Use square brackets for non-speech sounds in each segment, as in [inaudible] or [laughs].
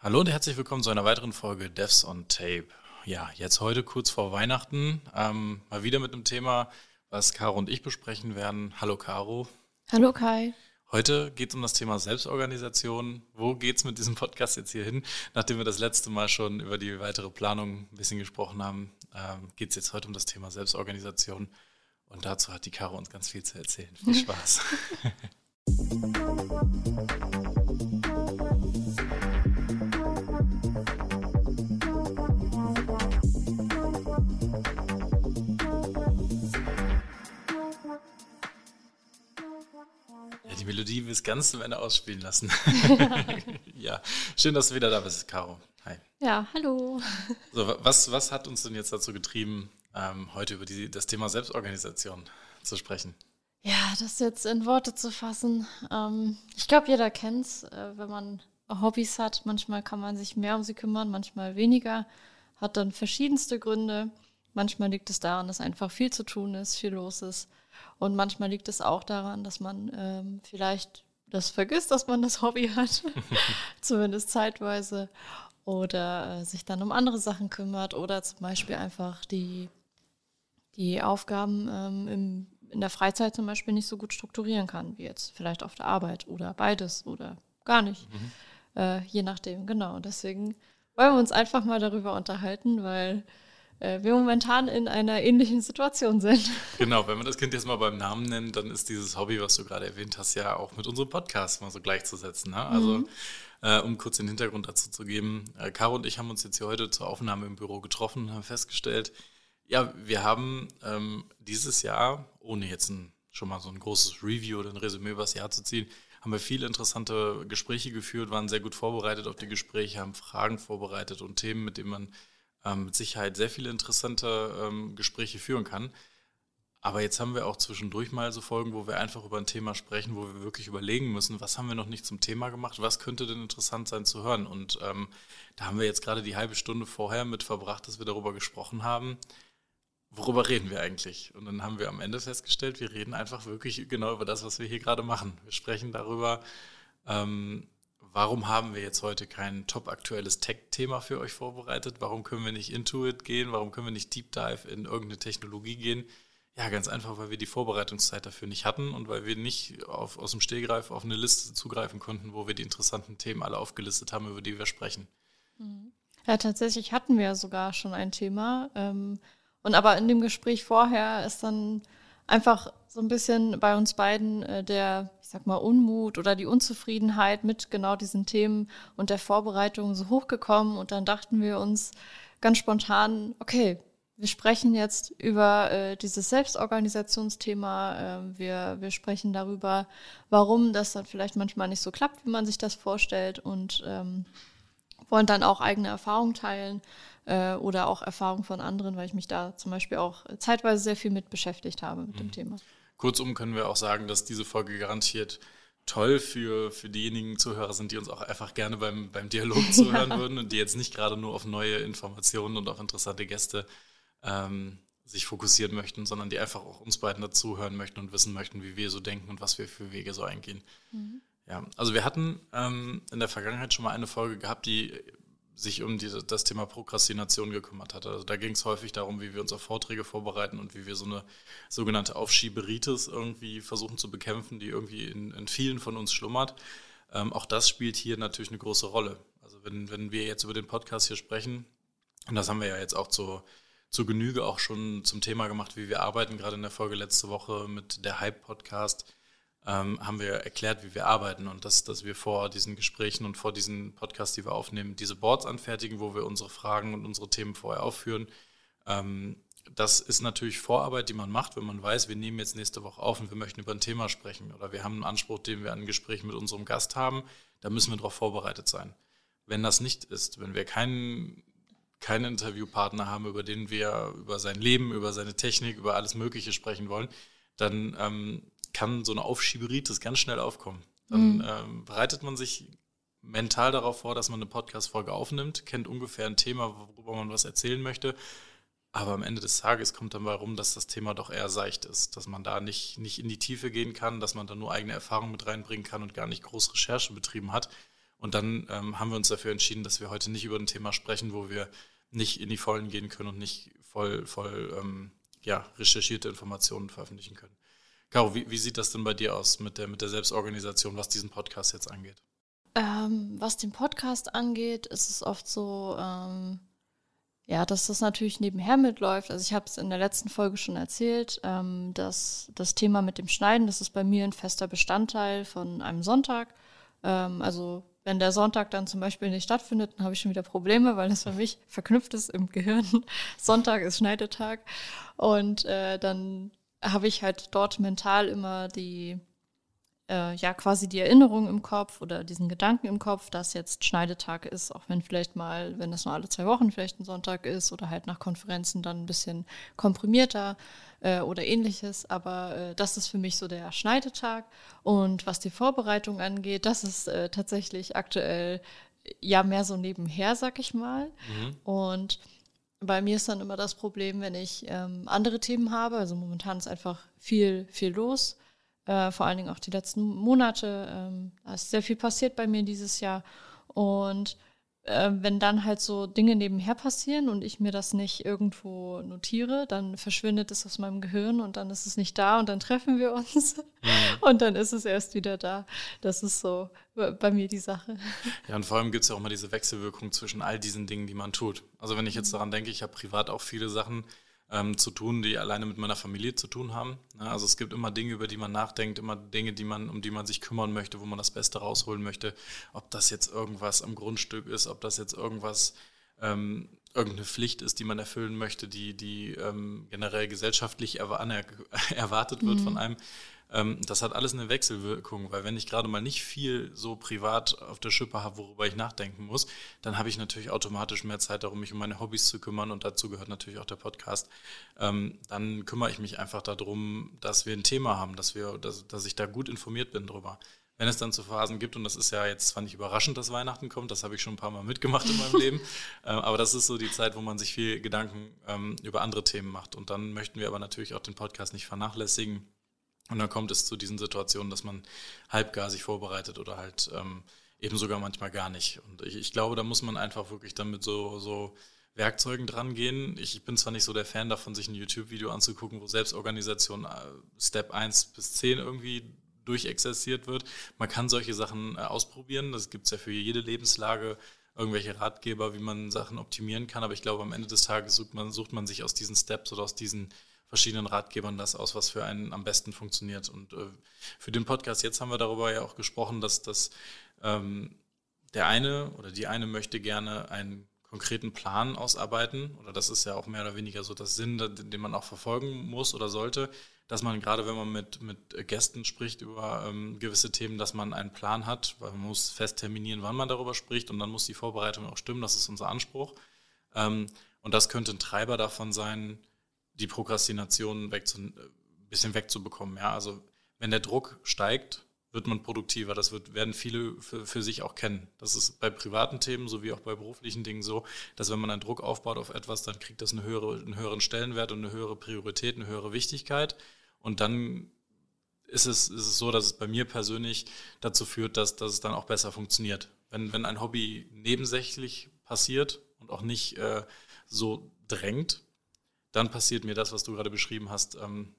Hallo und herzlich willkommen zu einer weiteren Folge Devs on Tape. Ja, jetzt heute kurz vor Weihnachten, ähm, mal wieder mit einem Thema, was Caro und ich besprechen werden. Hallo Caro. Hallo Kai. Heute geht es um das Thema Selbstorganisation. Wo geht es mit diesem Podcast jetzt hier hin? Nachdem wir das letzte Mal schon über die weitere Planung ein bisschen gesprochen haben, ähm, geht es jetzt heute um das Thema Selbstorganisation. Und dazu hat die Caro uns ganz viel zu erzählen. Viel [laughs] Spaß. [laughs] Melodie bis ganz zum Ende ausspielen lassen. [laughs] ja, schön, dass du wieder da bist, Caro. Hi. Ja, hallo. So, was, was hat uns denn jetzt dazu getrieben, ähm, heute über die, das Thema Selbstorganisation zu sprechen? Ja, das jetzt in Worte zu fassen. Ähm, ich glaube, jeder kennt es, äh, wenn man Hobbys hat. Manchmal kann man sich mehr um sie kümmern, manchmal weniger. Hat dann verschiedenste Gründe. Manchmal liegt es daran, dass einfach viel zu tun ist, viel los ist. Und manchmal liegt es auch daran, dass man ähm, vielleicht das vergisst, dass man das [laughs] Hobby hat, [laughs] zumindest zeitweise, oder äh, sich dann um andere Sachen kümmert oder zum Beispiel einfach die, die Aufgaben ähm, im, in der Freizeit zum Beispiel nicht so gut strukturieren kann, wie jetzt vielleicht auf der Arbeit oder beides oder gar nicht, mhm. äh, je nachdem, genau. Deswegen wollen wir uns einfach mal darüber unterhalten, weil wir momentan in einer ähnlichen Situation sind. Genau, wenn wir das Kind jetzt mal beim Namen nennen, dann ist dieses Hobby, was du gerade erwähnt hast, ja auch mit unserem Podcast mal so gleichzusetzen. Ne? Also, mhm. äh, um kurz den Hintergrund dazu zu geben, äh, Caro und ich haben uns jetzt hier heute zur Aufnahme im Büro getroffen und haben festgestellt, ja, wir haben ähm, dieses Jahr, ohne jetzt ein, schon mal so ein großes Review oder ein Resümee über das Jahr zu ziehen, haben wir viele interessante Gespräche geführt, waren sehr gut vorbereitet auf die Gespräche, haben Fragen vorbereitet und Themen, mit denen man ähm, mit Sicherheit sehr viele interessante ähm, Gespräche führen kann. Aber jetzt haben wir auch zwischendurch mal so Folgen, wo wir einfach über ein Thema sprechen, wo wir wirklich überlegen müssen, was haben wir noch nicht zum Thema gemacht, was könnte denn interessant sein zu hören. Und ähm, da haben wir jetzt gerade die halbe Stunde vorher mit verbracht, dass wir darüber gesprochen haben, worüber reden wir eigentlich. Und dann haben wir am Ende festgestellt, wir reden einfach wirklich genau über das, was wir hier gerade machen. Wir sprechen darüber, ähm, Warum haben wir jetzt heute kein top aktuelles Tech-Thema für euch vorbereitet? Warum können wir nicht Intuit gehen? Warum können wir nicht Deep Dive in irgendeine Technologie gehen? Ja, ganz einfach, weil wir die Vorbereitungszeit dafür nicht hatten und weil wir nicht auf, aus dem Stehgreif auf eine Liste zugreifen konnten, wo wir die interessanten Themen alle aufgelistet haben, über die wir sprechen. Mhm. Ja, tatsächlich hatten wir sogar schon ein Thema. Ähm, und aber in dem Gespräch vorher ist dann einfach so ein bisschen bei uns beiden äh, der, ich sag mal, Unmut oder die Unzufriedenheit mit genau diesen Themen und der Vorbereitung so hochgekommen. Und dann dachten wir uns ganz spontan, okay, wir sprechen jetzt über äh, dieses Selbstorganisationsthema. Äh, wir, wir sprechen darüber, warum das dann vielleicht manchmal nicht so klappt, wie man sich das vorstellt und ähm, wollen dann auch eigene Erfahrungen teilen äh, oder auch Erfahrungen von anderen, weil ich mich da zum Beispiel auch zeitweise sehr viel mit beschäftigt habe mit mhm. dem Thema. Kurzum können wir auch sagen, dass diese Folge garantiert toll für, für diejenigen Zuhörer sind, die uns auch einfach gerne beim, beim Dialog [laughs] zuhören ja. würden und die jetzt nicht gerade nur auf neue Informationen und auf interessante Gäste ähm, sich fokussieren möchten, sondern die einfach auch uns beiden dazuhören möchten und wissen möchten, wie wir so denken und was wir für Wege so eingehen. Mhm. Ja, also wir hatten ähm, in der Vergangenheit schon mal eine Folge gehabt, die sich um die, das Thema Prokrastination gekümmert hat. Also da ging es häufig darum, wie wir uns auf Vorträge vorbereiten und wie wir so eine sogenannte Aufschieberitis irgendwie versuchen zu bekämpfen, die irgendwie in, in vielen von uns schlummert. Ähm, auch das spielt hier natürlich eine große Rolle. Also wenn, wenn wir jetzt über den Podcast hier sprechen, und das haben wir ja jetzt auch zu, zu Genüge auch schon zum Thema gemacht, wie wir arbeiten, gerade in der Folge letzte Woche mit der Hype-Podcast, ähm, haben wir erklärt, wie wir arbeiten und dass, dass wir vor diesen Gesprächen und vor diesen Podcasts, die wir aufnehmen, diese Boards anfertigen, wo wir unsere Fragen und unsere Themen vorher aufführen. Ähm, das ist natürlich Vorarbeit, die man macht, wenn man weiß, wir nehmen jetzt nächste Woche auf und wir möchten über ein Thema sprechen oder wir haben einen Anspruch, den wir an ein Gespräch mit unserem Gast haben, da müssen wir darauf vorbereitet sein. Wenn das nicht ist, wenn wir keinen keinen Interviewpartner haben, über den wir über sein Leben, über seine Technik, über alles Mögliche sprechen wollen, dann ähm, kann so eine Aufschieberitis ganz schnell aufkommen. Dann mhm. ähm, bereitet man sich mental darauf vor, dass man eine Podcast-Folge aufnimmt, kennt ungefähr ein Thema, worüber man was erzählen möchte. Aber am Ende des Tages kommt dann mal rum, dass das Thema doch eher seicht ist, dass man da nicht, nicht in die Tiefe gehen kann, dass man da nur eigene Erfahrungen mit reinbringen kann und gar nicht groß Recherche betrieben hat. Und dann ähm, haben wir uns dafür entschieden, dass wir heute nicht über ein Thema sprechen, wo wir nicht in die Vollen gehen können und nicht voll, voll ähm, ja, recherchierte Informationen veröffentlichen können. Caro, wie, wie, sieht das denn bei dir aus mit der, mit der Selbstorganisation, was diesen Podcast jetzt angeht? Ähm, was den Podcast angeht, ist es oft so, ähm, ja, dass das natürlich nebenher mitläuft. Also ich habe es in der letzten Folge schon erzählt, ähm, dass das Thema mit dem Schneiden, das ist bei mir ein fester Bestandteil von einem Sonntag. Ähm, also wenn der Sonntag dann zum Beispiel nicht stattfindet, dann habe ich schon wieder Probleme, weil das für mich verknüpft ist im Gehirn. [laughs] Sonntag ist Schneidetag. Und äh, dann habe ich halt dort mental immer die, äh, ja, quasi die Erinnerung im Kopf oder diesen Gedanken im Kopf, dass jetzt Schneidetag ist, auch wenn vielleicht mal, wenn das nur alle zwei Wochen vielleicht ein Sonntag ist oder halt nach Konferenzen dann ein bisschen komprimierter äh, oder ähnliches. Aber äh, das ist für mich so der Schneidetag. Und was die Vorbereitung angeht, das ist äh, tatsächlich aktuell ja mehr so nebenher, sag ich mal. Mhm. Und bei mir ist dann immer das Problem, wenn ich ähm, andere Themen habe. Also momentan ist einfach viel, viel los. Äh, vor allen Dingen auch die letzten Monate. Ähm, da ist sehr viel passiert bei mir dieses Jahr. Und äh, wenn dann halt so Dinge nebenher passieren und ich mir das nicht irgendwo notiere, dann verschwindet es aus meinem Gehirn und dann ist es nicht da und dann treffen wir uns mhm. und dann ist es erst wieder da. Das ist so bei mir die Sache. Ja, und vor allem gibt es ja auch mal diese Wechselwirkung zwischen all diesen Dingen, die man tut. Also wenn ich jetzt mhm. daran denke, ich habe privat auch viele Sachen, ähm, zu tun, die alleine mit meiner Familie zu tun haben. Ja, also es gibt immer Dinge, über die man nachdenkt, immer Dinge, die man, um die man sich kümmern möchte, wo man das Beste rausholen möchte. Ob das jetzt irgendwas am Grundstück ist, ob das jetzt irgendwas ähm, irgendeine Pflicht ist, die man erfüllen möchte, die, die ähm, generell gesellschaftlich [laughs] erwartet wird mhm. von einem. Ähm, das hat alles eine Wechselwirkung, weil wenn ich gerade mal nicht viel so privat auf der Schippe habe, worüber ich nachdenken muss, dann habe ich natürlich automatisch mehr Zeit darum, mich um meine Hobbys zu kümmern und dazu gehört natürlich auch der Podcast. Ähm, dann kümmere ich mich einfach darum, dass wir ein Thema haben, dass, wir, dass, dass ich da gut informiert bin drüber wenn es dann zu Phasen gibt, und das ist ja jetzt zwar nicht überraschend, dass Weihnachten kommt, das habe ich schon ein paar Mal mitgemacht in meinem [laughs] Leben, äh, aber das ist so die Zeit, wo man sich viel Gedanken ähm, über andere Themen macht. Und dann möchten wir aber natürlich auch den Podcast nicht vernachlässigen und dann kommt es zu diesen Situationen, dass man halbgar sich vorbereitet oder halt ähm, eben sogar manchmal gar nicht. Und ich, ich, glaube, da muss man einfach wirklich dann mit so, so Werkzeugen dran gehen. Ich, ich bin zwar nicht so der Fan davon, sich ein YouTube-Video anzugucken, wo Selbstorganisation äh, Step 1 bis 10 irgendwie durchexerziert wird. Man kann solche Sachen äh, ausprobieren. Das gibt es ja für jede Lebenslage irgendwelche Ratgeber, wie man Sachen optimieren kann. Aber ich glaube, am Ende des Tages sucht man, sucht man sich aus diesen Steps oder aus diesen verschiedenen Ratgebern das aus, was für einen am besten funktioniert. Und äh, für den Podcast jetzt haben wir darüber ja auch gesprochen, dass das ähm, der eine oder die eine möchte gerne einen konkreten Plan ausarbeiten, oder das ist ja auch mehr oder weniger so das Sinn, den man auch verfolgen muss oder sollte, dass man gerade, wenn man mit, mit Gästen spricht über ähm, gewisse Themen, dass man einen Plan hat, weil man muss fest terminieren, wann man darüber spricht und dann muss die Vorbereitung auch stimmen, das ist unser Anspruch. Ähm, und das könnte ein Treiber davon sein, die Prokrastination wegzu, ein bisschen wegzubekommen. Ja, also wenn der Druck steigt, wird man produktiver. Das wird, werden viele für, für, sich auch kennen. Das ist bei privaten Themen sowie auch bei beruflichen Dingen so, dass wenn man einen Druck aufbaut auf etwas, dann kriegt das eine höhere, einen höheren Stellenwert und eine höhere Priorität, eine höhere Wichtigkeit. Und dann ist es, ist es so, dass es bei mir persönlich dazu führt, dass, dass es dann auch besser funktioniert. Wenn, wenn ein Hobby nebensächlich passiert und auch nicht äh, so drängt, dann passiert mir das, was du gerade beschrieben hast, ähm,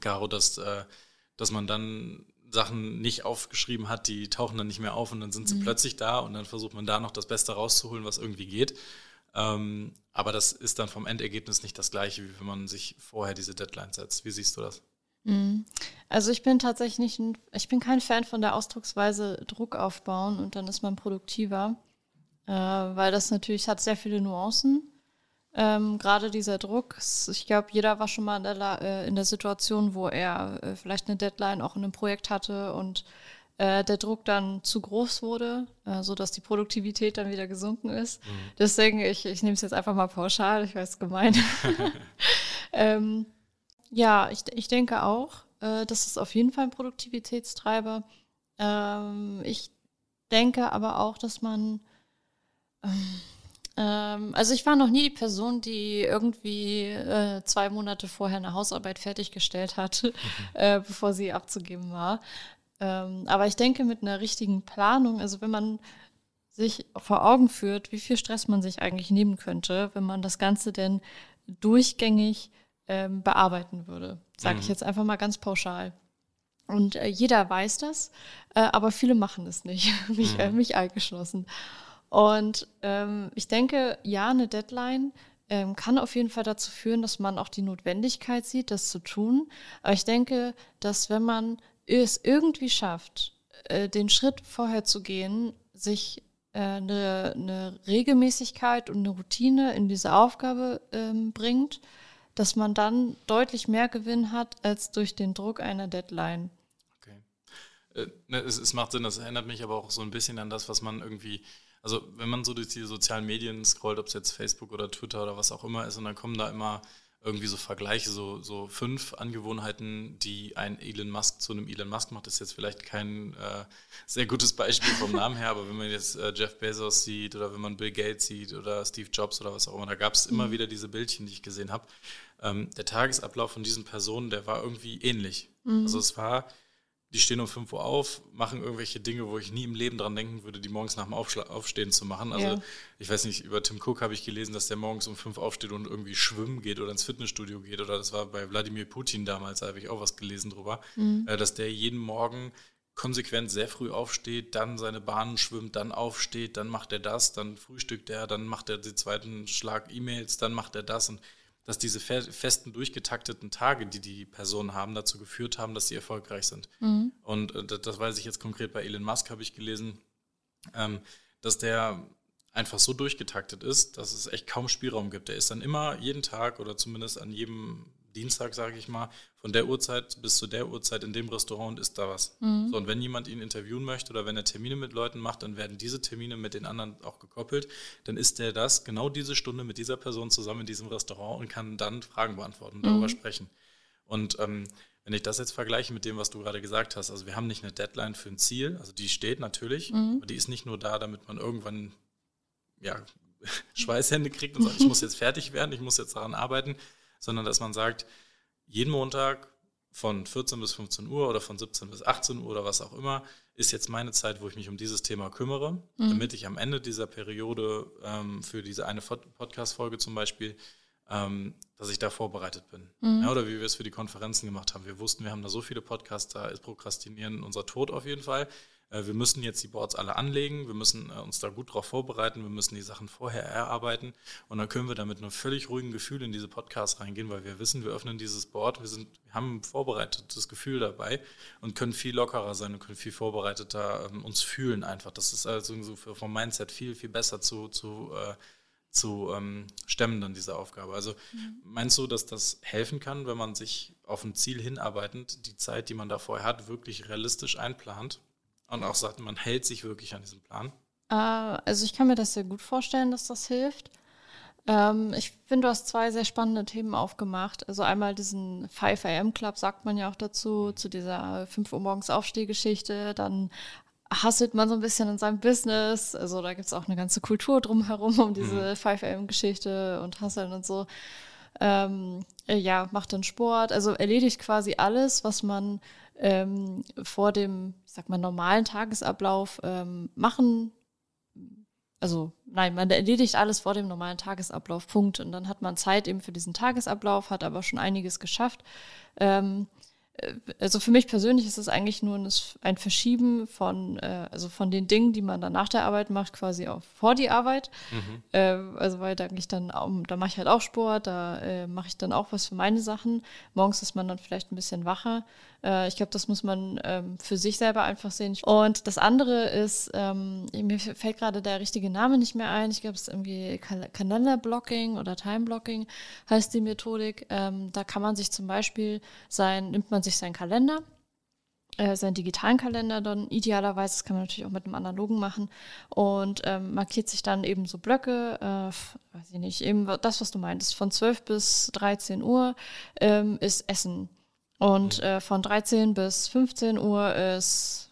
Caro, dass, äh, dass man dann Sachen nicht aufgeschrieben hat, die tauchen dann nicht mehr auf und dann sind sie mhm. plötzlich da und dann versucht man da noch das Beste rauszuholen, was irgendwie geht. Ähm, aber das ist dann vom Endergebnis nicht das gleiche, wie wenn man sich vorher diese Deadline setzt. Wie siehst du das? Mhm. Also ich bin tatsächlich nicht, ein, ich bin kein Fan von der Ausdrucksweise Druck aufbauen und dann ist man produktiver, äh, weil das natürlich hat sehr viele Nuancen. Ähm, Gerade dieser Druck, ich glaube, jeder war schon mal in der, äh, in der Situation, wo er äh, vielleicht eine Deadline auch in einem Projekt hatte und äh, der Druck dann zu groß wurde, äh, sodass die Produktivität dann wieder gesunken ist. Mhm. Deswegen, ich, ich nehme es jetzt einfach mal pauschal, ich weiß gemein. [laughs] [laughs] ähm, ja, ich, ich denke auch, äh, das ist auf jeden Fall ein Produktivitätstreiber. Ähm, ich denke aber auch, dass man ähm, ähm, also ich war noch nie die Person, die irgendwie äh, zwei Monate vorher eine Hausarbeit fertiggestellt hat, [laughs] mhm. äh, bevor sie abzugeben war. Ähm, aber ich denke, mit einer richtigen Planung, also wenn man sich vor Augen führt, wie viel Stress man sich eigentlich nehmen könnte, wenn man das Ganze denn durchgängig ähm, bearbeiten würde. Sage mhm. ich jetzt einfach mal ganz pauschal. Und äh, jeder weiß das, äh, aber viele machen es nicht, [laughs] mich, mhm. äh, mich eingeschlossen. Und ähm, ich denke, ja, eine Deadline ähm, kann auf jeden Fall dazu führen, dass man auch die Notwendigkeit sieht, das zu tun. Aber ich denke, dass wenn man es irgendwie schafft, äh, den Schritt vorher zu gehen, sich äh, eine, eine, Regelmäßigkeit und eine Routine in diese Aufgabe ähm, bringt, dass man dann deutlich mehr Gewinn hat als durch den Druck einer Deadline. Okay. Äh, ne, es, es, macht Sinn, das erinnert mich aber auch so ein bisschen an das, was man irgendwie, also wenn man so durch die sozialen Medien scrollt, ob es jetzt Facebook oder Twitter oder was auch immer ist, und dann kommen da immer irgendwie so Vergleiche, so, so fünf Angewohnheiten, die ein Elon Musk zu einem Elon Musk macht, das ist jetzt vielleicht kein äh, sehr gutes Beispiel vom Namen her, aber wenn man jetzt äh, Jeff Bezos sieht oder wenn man Bill Gates sieht oder Steve Jobs oder was auch immer, da gab es immer mhm. wieder diese Bildchen, die ich gesehen habe. Ähm, der Tagesablauf von diesen Personen, der war irgendwie ähnlich. Mhm. Also es war die stehen um 5 Uhr auf, machen irgendwelche Dinge, wo ich nie im Leben dran denken würde, die morgens nach dem Aufschla Aufstehen zu machen. Also ja. ich weiß nicht, über Tim Cook habe ich gelesen, dass der morgens um 5 aufsteht und irgendwie schwimmen geht oder ins Fitnessstudio geht. Oder das war bei Wladimir Putin damals, da habe ich auch was gelesen drüber, mhm. äh, dass der jeden Morgen konsequent sehr früh aufsteht, dann seine Bahnen schwimmt, dann aufsteht, dann macht er das, dann frühstückt er, dann macht er den zweiten Schlag E-Mails, dann macht er das und dass diese festen, durchgetakteten Tage, die die Personen haben, dazu geführt haben, dass sie erfolgreich sind. Mhm. Und äh, das, das, weiß ich jetzt konkret bei Elon Musk, habe ich gelesen, ähm, dass der einfach so durchgetaktet ist, dass es echt kaum Spielraum gibt. Der ist dann immer jeden Tag oder zumindest an jedem Dienstag, sage ich mal, von der Uhrzeit bis zu der Uhrzeit in dem Restaurant ist da was. Mhm. So, und wenn jemand ihn interviewen möchte oder wenn er Termine mit Leuten macht, dann werden diese Termine mit den anderen auch gekoppelt. Dann ist der das, genau diese Stunde mit dieser Person zusammen in diesem Restaurant und kann dann Fragen beantworten und mhm. darüber sprechen. Und ähm, wenn ich das jetzt vergleiche mit dem, was du gerade gesagt hast, also wir haben nicht eine Deadline für ein Ziel, also die steht natürlich, mhm. aber die ist nicht nur da, damit man irgendwann ja, [laughs] Schweißhände kriegt und sagt, ich muss jetzt fertig werden, ich muss jetzt daran arbeiten, sondern dass man sagt, jeden Montag von 14 bis 15 Uhr oder von 17 bis 18 Uhr oder was auch immer, ist jetzt meine Zeit, wo ich mich um dieses Thema kümmere, mhm. damit ich am Ende dieser Periode ähm, für diese eine Podcast-Folge zum Beispiel, ähm, dass ich da vorbereitet bin. Mhm. Ja, oder wie wir es für die Konferenzen gemacht haben. Wir wussten, wir haben da so viele Podcasts, da ist Prokrastinieren unser Tod auf jeden Fall. Äh, wir müssen jetzt die Boards alle anlegen, wir müssen äh, uns da gut drauf vorbereiten, wir müssen die Sachen vorher erarbeiten und dann können wir da mit einem völlig ruhigen Gefühl in diese Podcasts reingehen, weil wir wissen, wir öffnen dieses Board, wir, sind, wir haben ein vorbereitetes Gefühl dabei und können viel lockerer sein und können viel vorbereiteter ähm, uns fühlen einfach. Das ist also so vom Mindset viel, viel besser zu, zu äh, zu ähm, stemmen, dann diese Aufgabe. Also mhm. meinst du, dass das helfen kann, wenn man sich auf ein Ziel hinarbeitend die Zeit, die man da vorher hat, wirklich realistisch einplant? Und auch sagt, man hält sich wirklich an diesen Plan? Äh, also ich kann mir das sehr gut vorstellen, dass das hilft. Ähm, ich finde, du hast zwei sehr spannende Themen aufgemacht. Also einmal diesen 5 AM Club, sagt man ja auch dazu, zu dieser 5 Uhr morgens Aufstehgeschichte. Dann hasselt man so ein bisschen in seinem Business. Also da gibt es auch eine ganze Kultur drumherum um diese mhm. 5 AM Geschichte und Hasseln und so. Ähm, ja, macht dann Sport, also erledigt quasi alles, was man ähm, vor dem, ich sag mal, normalen Tagesablauf ähm, machen. Also nein, man erledigt alles vor dem normalen Tagesablauf, Punkt. Und dann hat man Zeit eben für diesen Tagesablauf, hat aber schon einiges geschafft. Ähm, äh, also für mich persönlich ist es eigentlich nur ein Verschieben von, äh, also von den Dingen, die man dann nach der Arbeit macht, quasi auch vor die Arbeit. Mhm. Äh, also weil da ich dann, da mache ich halt auch Sport, da äh, mache ich dann auch was für meine Sachen. Morgens ist man dann vielleicht ein bisschen wacher. Äh, ich glaube, das muss man ähm, für sich selber einfach sehen. Und das andere ist, ähm, mir fällt gerade der richtige Name nicht mehr ein. Ich glaube, es ist irgendwie Kal Kalenderblocking oder Timeblocking heißt die Methodik. Ähm, da kann man sich zum Beispiel sein, nimmt man sich seinen Kalender äh, seinen digitalen Kalender dann idealerweise, das kann man natürlich auch mit einem analogen machen und ähm, markiert sich dann eben so Blöcke, äh, weiß ich nicht, eben das, was du meintest, von 12 bis 13 Uhr ähm, ist Essen und äh, von 13 bis 15 Uhr ist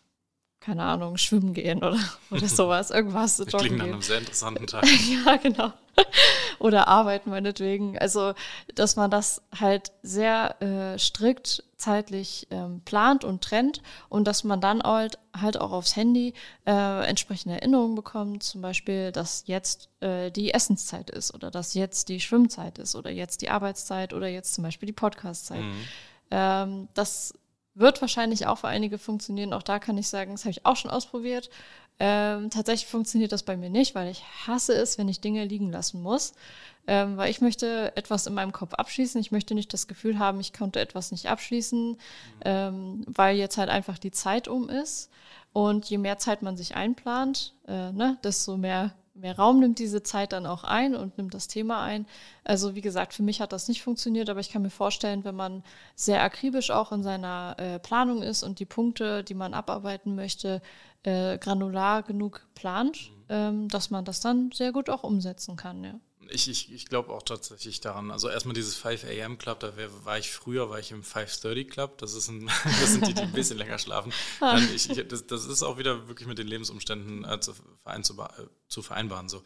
keine Ahnung, schwimmen gehen oder, oder [laughs] sowas, irgendwas. Das klingt nach einem sehr interessanten Tag. [laughs] ja, genau. [laughs] oder arbeiten meinetwegen. Also, dass man das halt sehr äh, strikt zeitlich ähm, plant und trennt und dass man dann halt, halt auch aufs Handy äh, entsprechende Erinnerungen bekommt, zum Beispiel, dass jetzt äh, die Essenszeit ist oder dass jetzt die Schwimmzeit ist oder jetzt die Arbeitszeit oder jetzt zum Beispiel die Podcastzeit. Mhm. Ähm, das wird wahrscheinlich auch für einige funktionieren. Auch da kann ich sagen, das habe ich auch schon ausprobiert. Ähm, tatsächlich funktioniert das bei mir nicht, weil ich hasse es, wenn ich Dinge liegen lassen muss. Ähm, weil ich möchte etwas in meinem Kopf abschließen. Ich möchte nicht das Gefühl haben, ich konnte etwas nicht abschließen, mhm. ähm, weil jetzt halt einfach die Zeit um ist. Und je mehr Zeit man sich einplant, äh, ne, desto mehr mehr Raum nimmt diese Zeit dann auch ein und nimmt das Thema ein. Also wie gesagt, für mich hat das nicht funktioniert, aber ich kann mir vorstellen, wenn man sehr akribisch auch in seiner äh, Planung ist und die Punkte, die man abarbeiten möchte, äh, granular genug plant, mhm. ähm, dass man das dann sehr gut auch umsetzen kann. Ja. Ich, ich, ich glaube auch tatsächlich daran. Also erstmal dieses 5 AM Club, da war ich früher, war ich im 530 Club. Das, ist ein, [laughs] das sind die, die ein bisschen länger schlafen. Ah. Ich, ich, das, das ist auch wieder wirklich mit den Lebensumständen äh, zu, verein, zu, äh, zu, vereinbaren. So.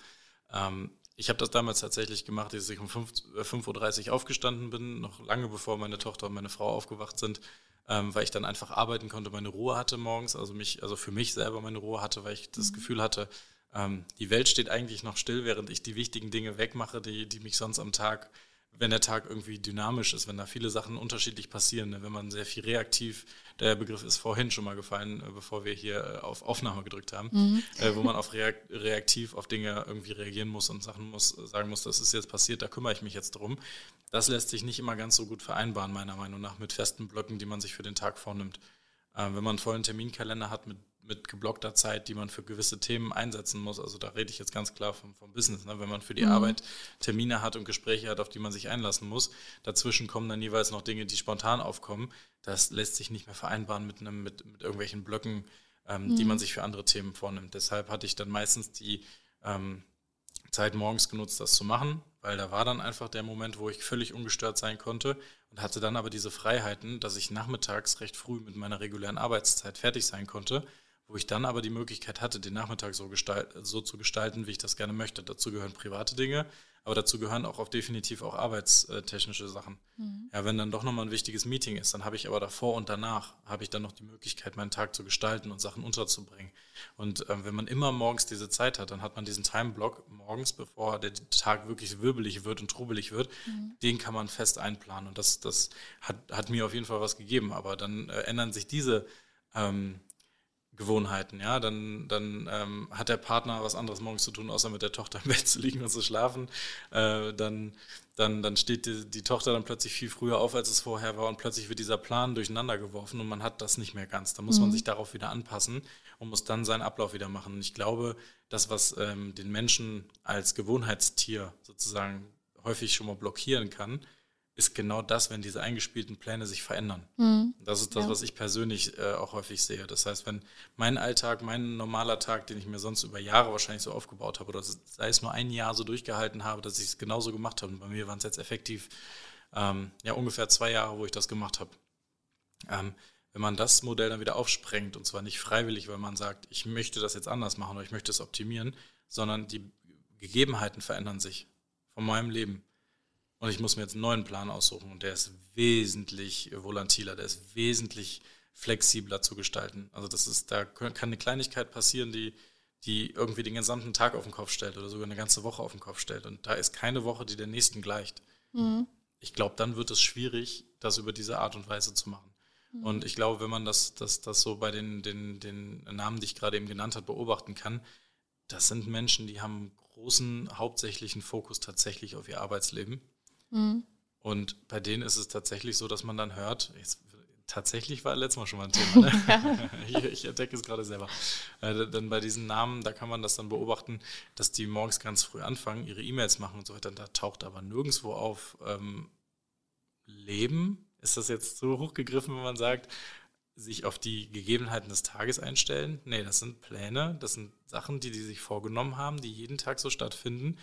Ähm, ich habe das damals tatsächlich gemacht, dass ich um 5.30 äh, Uhr aufgestanden bin, noch lange bevor meine Tochter und meine Frau aufgewacht sind, ähm, weil ich dann einfach arbeiten konnte, meine Ruhe hatte morgens, also mich, also für mich selber meine Ruhe hatte, weil ich das mhm. Gefühl hatte, ähm, die Welt steht eigentlich noch still, während ich die wichtigen Dinge wegmache, die, die mich sonst am Tag, wenn der Tag irgendwie dynamisch ist, wenn da viele Sachen unterschiedlich passieren, ne? wenn man sehr viel reaktiv, der Begriff ist vorhin schon mal gefallen, äh, bevor wir hier äh, auf Aufnahme gedrückt haben, mhm. äh, wo man auf reaktiv auf Dinge irgendwie reagieren muss und Sachen muss, sagen muss, das ist jetzt passiert, da kümmere ich mich jetzt drum. Das lässt sich nicht immer ganz so gut vereinbaren, meiner Meinung nach, mit festen Blöcken, die man sich für den Tag vornimmt. Äh, wenn man einen vollen Terminkalender hat mit mit geblockter Zeit, die man für gewisse Themen einsetzen muss. Also da rede ich jetzt ganz klar vom, vom Business. Ne? Wenn man für die mhm. Arbeit Termine hat und Gespräche hat, auf die man sich einlassen muss, dazwischen kommen dann jeweils noch Dinge, die spontan aufkommen. Das lässt sich nicht mehr vereinbaren mit, einem, mit, mit irgendwelchen Blöcken, ähm, mhm. die man sich für andere Themen vornimmt. Deshalb hatte ich dann meistens die ähm, Zeit morgens genutzt, das zu machen, weil da war dann einfach der Moment, wo ich völlig ungestört sein konnte und hatte dann aber diese Freiheiten, dass ich nachmittags recht früh mit meiner regulären Arbeitszeit fertig sein konnte wo ich dann aber die Möglichkeit hatte, den Nachmittag so, gestalt, so zu gestalten, wie ich das gerne möchte. Dazu gehören private Dinge, aber dazu gehören auch, auch definitiv auch arbeitstechnische Sachen. Mhm. Ja, wenn dann doch nochmal ein wichtiges Meeting ist, dann habe ich aber davor und danach, habe ich dann noch die Möglichkeit, meinen Tag zu gestalten und Sachen unterzubringen. Und äh, wenn man immer morgens diese Zeit hat, dann hat man diesen Timeblock morgens, bevor der Tag wirklich wirbelig wird und trubelig wird, mhm. den kann man fest einplanen. Und das, das hat, hat mir auf jeden Fall was gegeben. Aber dann äh, ändern sich diese ähm, Gewohnheiten, ja, dann, dann ähm, hat der Partner was anderes morgens zu tun, außer mit der Tochter im Bett zu liegen und zu schlafen. Äh, dann, dann, dann steht die, die, Tochter dann plötzlich viel früher auf, als es vorher war und plötzlich wird dieser Plan durcheinander geworfen und man hat das nicht mehr ganz. Da muss mhm. man sich darauf wieder anpassen und muss dann seinen Ablauf wieder machen. Und ich glaube, das, was ähm, den Menschen als Gewohnheitstier sozusagen häufig schon mal blockieren kann, ist genau das, wenn diese eingespielten Pläne sich verändern. Mhm. Das ist das, ja. was ich persönlich äh, auch häufig sehe. Das heißt, wenn mein Alltag, mein normaler Tag, den ich mir sonst über Jahre wahrscheinlich so aufgebaut habe, oder sei es nur ein Jahr so durchgehalten habe, dass ich es genauso gemacht habe. Und bei mir waren es jetzt effektiv ähm, ja ungefähr zwei Jahre, wo ich das gemacht habe. Ähm, wenn man das Modell dann wieder aufsprengt, und zwar nicht freiwillig, weil man sagt, ich möchte das jetzt anders machen oder ich möchte es optimieren, sondern die Gegebenheiten verändern sich von meinem Leben und ich muss mir jetzt einen neuen Plan aussuchen und der ist wesentlich volatiler, der ist wesentlich flexibler zu gestalten. Also das ist, da kann eine Kleinigkeit passieren, die, die irgendwie den gesamten Tag auf den Kopf stellt oder sogar eine ganze Woche auf den Kopf stellt. Und da ist keine Woche, die der nächsten gleicht. Mhm. Ich glaube, dann wird es schwierig, das über diese Art und Weise zu machen. Mhm. Und ich glaube, wenn man das, das, das so bei den, den, den Namen, die ich gerade eben genannt habe, beobachten kann, das sind Menschen, die haben großen, hauptsächlichen Fokus tatsächlich auf ihr Arbeitsleben Mhm. Und bei denen ist es tatsächlich so, dass man dann hört, jetzt, tatsächlich war letztes Mal schon mal ein Thema, ne? [laughs] ich, ich, entdecke es gerade selber. Äh, denn bei diesen Namen, da kann man das dann beobachten, dass die morgens ganz früh anfangen, ihre E-Mails machen und so weiter. Da taucht aber nirgendwo auf ähm, Leben. Ist das jetzt so hochgegriffen, wenn man sagt, sich auf die Gegebenheiten des Tages einstellen? Nee, das sind Pläne, das sind Sachen, die die sich vorgenommen haben, die jeden Tag so stattfinden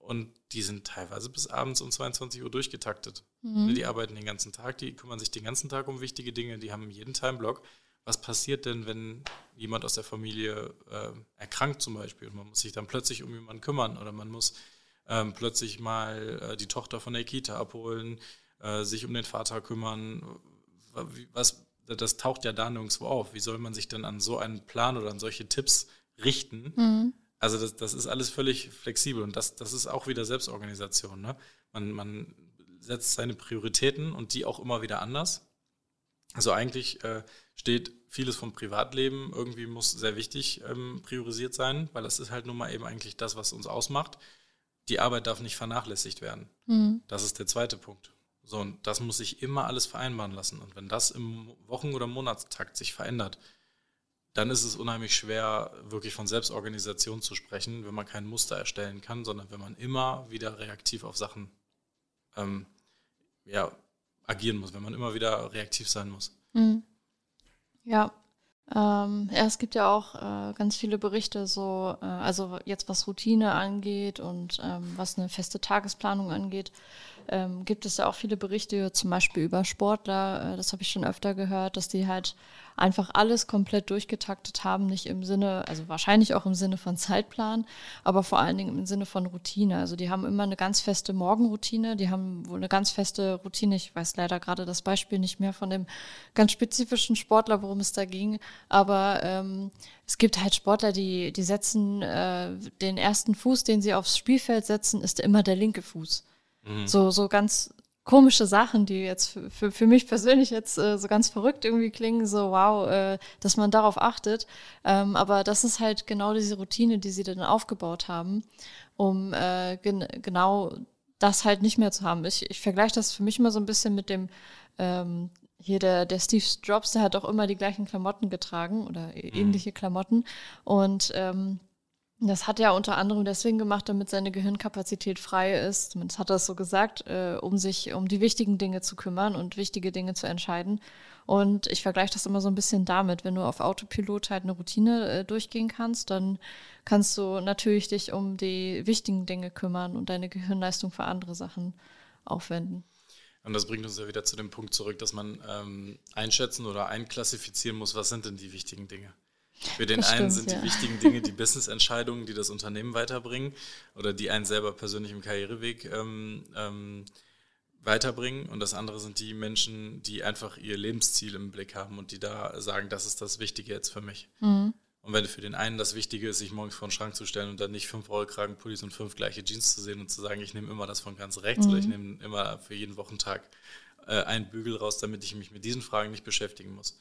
und die sind teilweise bis abends um 22 Uhr durchgetaktet. Mhm. Die arbeiten den ganzen Tag, die kümmern sich den ganzen Tag um wichtige Dinge, die haben jeden Timeblock, was passiert denn, wenn jemand aus der Familie äh, erkrankt zum Beispiel und man muss sich dann plötzlich um jemanden kümmern oder man muss ähm, plötzlich mal äh, die Tochter von der Kita abholen, äh, sich um den Vater kümmern. Was, das taucht ja da nirgendwo auf. Wie soll man sich denn an so einen Plan oder an solche Tipps richten? Mhm. Also das, das ist alles völlig flexibel und das, das ist auch wieder Selbstorganisation. Ne? Man, man setzt seine Prioritäten und die auch immer wieder anders. Also eigentlich äh, steht vieles vom Privatleben irgendwie muss sehr wichtig ähm, priorisiert sein, weil das ist halt nun mal eben eigentlich das, was uns ausmacht die Arbeit darf nicht vernachlässigt werden. Mhm. Das ist der zweite Punkt. So, und das muss sich immer alles vereinbaren lassen. Und wenn das im Wochen- oder Monatstakt sich verändert, dann ist es unheimlich schwer, wirklich von Selbstorganisation zu sprechen, wenn man kein Muster erstellen kann, sondern wenn man immer wieder reaktiv auf Sachen ähm, ja, agieren muss, wenn man immer wieder reaktiv sein muss. Mhm. Ja, ähm, ja, es gibt ja auch äh, ganz viele Berichte, so, äh, also jetzt was Routine angeht und ähm, was eine feste Tagesplanung angeht, ähm, gibt es ja auch viele Berichte, zum Beispiel über Sportler, äh, das habe ich schon öfter gehört, dass die halt einfach alles komplett durchgetaktet haben, nicht im Sinne, also wahrscheinlich auch im Sinne von Zeitplan, aber vor allen Dingen im Sinne von Routine. Also die haben immer eine ganz feste Morgenroutine, die haben wohl eine ganz feste Routine. Ich weiß leider gerade das Beispiel nicht mehr von dem ganz spezifischen Sportler, worum es da ging, aber ähm, es gibt halt Sportler, die, die setzen äh, den ersten Fuß, den sie aufs Spielfeld setzen, ist immer der linke Fuß. Mhm. So, so ganz komische Sachen, die jetzt für, für mich persönlich jetzt äh, so ganz verrückt irgendwie klingen, so wow, äh, dass man darauf achtet. Ähm, aber das ist halt genau diese Routine, die sie dann aufgebaut haben, um äh, gen genau das halt nicht mehr zu haben. Ich, ich vergleiche das für mich immer so ein bisschen mit dem ähm, hier der, der Steve Jobs, der hat auch immer die gleichen Klamotten getragen oder mhm. ähnliche Klamotten. Und ähm, das hat er unter anderem deswegen gemacht, damit seine Gehirnkapazität frei ist. Zumindest hat er es so gesagt, äh, um sich um die wichtigen Dinge zu kümmern und wichtige Dinge zu entscheiden. Und ich vergleiche das immer so ein bisschen damit, wenn du auf Autopilot halt eine Routine äh, durchgehen kannst, dann kannst du natürlich dich um die wichtigen Dinge kümmern und deine Gehirnleistung für andere Sachen aufwenden. Und das bringt uns ja wieder zu dem Punkt zurück, dass man ähm, einschätzen oder einklassifizieren muss, was sind denn die wichtigen Dinge. Für den das einen stimmt, sind die wichtigen Dinge die Business-Entscheidungen, die das Unternehmen weiterbringen oder die einen selber persönlich im Karriereweg ähm, ähm, weiterbringen. Und das andere sind die Menschen, die einfach ihr Lebensziel im Blick haben und die da sagen, das ist das Wichtige jetzt für mich. Mhm. Und wenn für den einen das Wichtige ist, sich morgens vor den Schrank zu stellen und dann nicht fünf Rollkragenpullis und fünf gleiche Jeans zu sehen und zu sagen, ich nehme immer das von ganz rechts mhm. oder ich nehme immer für jeden Wochentag äh, einen Bügel raus, damit ich mich mit diesen Fragen nicht beschäftigen muss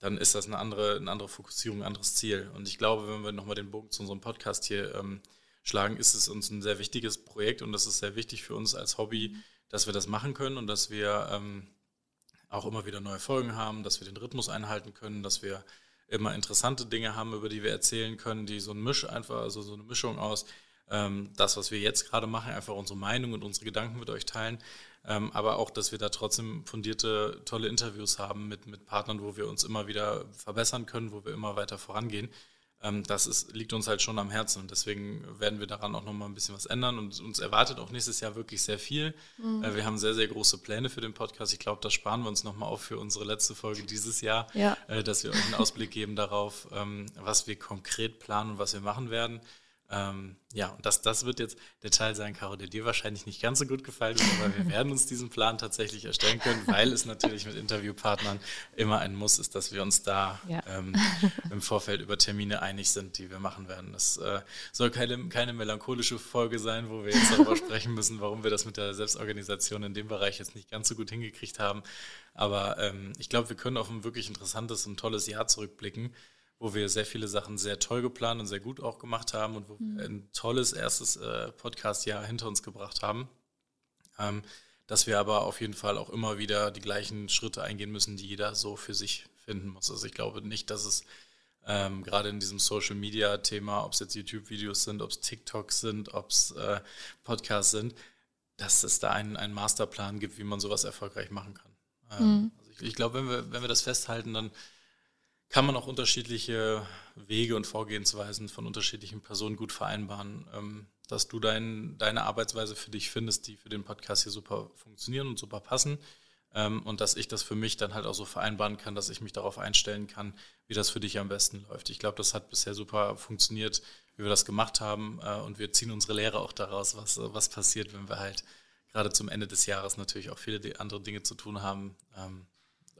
dann ist das eine andere, eine andere Fokussierung, ein anderes Ziel. Und ich glaube, wenn wir nochmal den Bogen zu unserem Podcast hier ähm, schlagen, ist es uns ein sehr wichtiges Projekt und das ist sehr wichtig für uns als Hobby, dass wir das machen können und dass wir ähm, auch immer wieder neue Folgen haben, dass wir den Rhythmus einhalten können, dass wir immer interessante Dinge haben, über die wir erzählen können, die so ein Misch einfach, also so eine Mischung aus ähm, das, was wir jetzt gerade machen, einfach unsere Meinung und unsere Gedanken mit euch teilen, aber auch, dass wir da trotzdem fundierte, tolle Interviews haben mit, mit Partnern, wo wir uns immer wieder verbessern können, wo wir immer weiter vorangehen. Ähm, das ist, liegt uns halt schon am Herzen und deswegen werden wir daran auch nochmal ein bisschen was ändern und uns erwartet auch nächstes Jahr wirklich sehr viel. Mhm. Äh, wir haben sehr, sehr große Pläne für den Podcast. Ich glaube, das sparen wir uns nochmal auf für unsere letzte Folge dieses Jahr, ja. äh, dass wir euch einen Ausblick geben darauf, ähm, was wir konkret planen und was wir machen werden. Ähm, ja, und das, das wird jetzt der Teil sein, Caro, der dir wahrscheinlich nicht ganz so gut gefallen wird, aber wir werden uns diesen Plan tatsächlich erstellen können, weil es natürlich mit Interviewpartnern immer ein Muss ist, dass wir uns da ja. ähm, im Vorfeld über Termine einig sind, die wir machen werden. Das äh, soll keine, keine melancholische Folge sein, wo wir jetzt darüber sprechen müssen, warum wir das mit der Selbstorganisation in dem Bereich jetzt nicht ganz so gut hingekriegt haben. Aber ähm, ich glaube, wir können auf ein wirklich interessantes und tolles Jahr zurückblicken wo wir sehr viele Sachen sehr toll geplant und sehr gut auch gemacht haben und wo mhm. wir ein tolles erstes äh, Podcast-Jahr hinter uns gebracht haben. Ähm, dass wir aber auf jeden Fall auch immer wieder die gleichen Schritte eingehen müssen, die jeder so für sich finden muss. Also ich glaube nicht, dass es ähm, gerade in diesem Social-Media-Thema, ob es jetzt YouTube-Videos sind, ob es TikToks sind, ob es äh, Podcasts sind, dass es da einen, einen Masterplan gibt, wie man sowas erfolgreich machen kann. Ähm, mhm. also ich, ich glaube, wenn wir, wenn wir das festhalten, dann kann man auch unterschiedliche Wege und Vorgehensweisen von unterschiedlichen Personen gut vereinbaren, ähm, dass du dein, deine Arbeitsweise für dich findest, die für den Podcast hier super funktionieren und super passen. Ähm, und dass ich das für mich dann halt auch so vereinbaren kann, dass ich mich darauf einstellen kann, wie das für dich am besten läuft. Ich glaube, das hat bisher super funktioniert, wie wir das gemacht haben. Äh, und wir ziehen unsere Lehre auch daraus, was, was passiert, wenn wir halt gerade zum Ende des Jahres natürlich auch viele andere Dinge zu tun haben, ähm,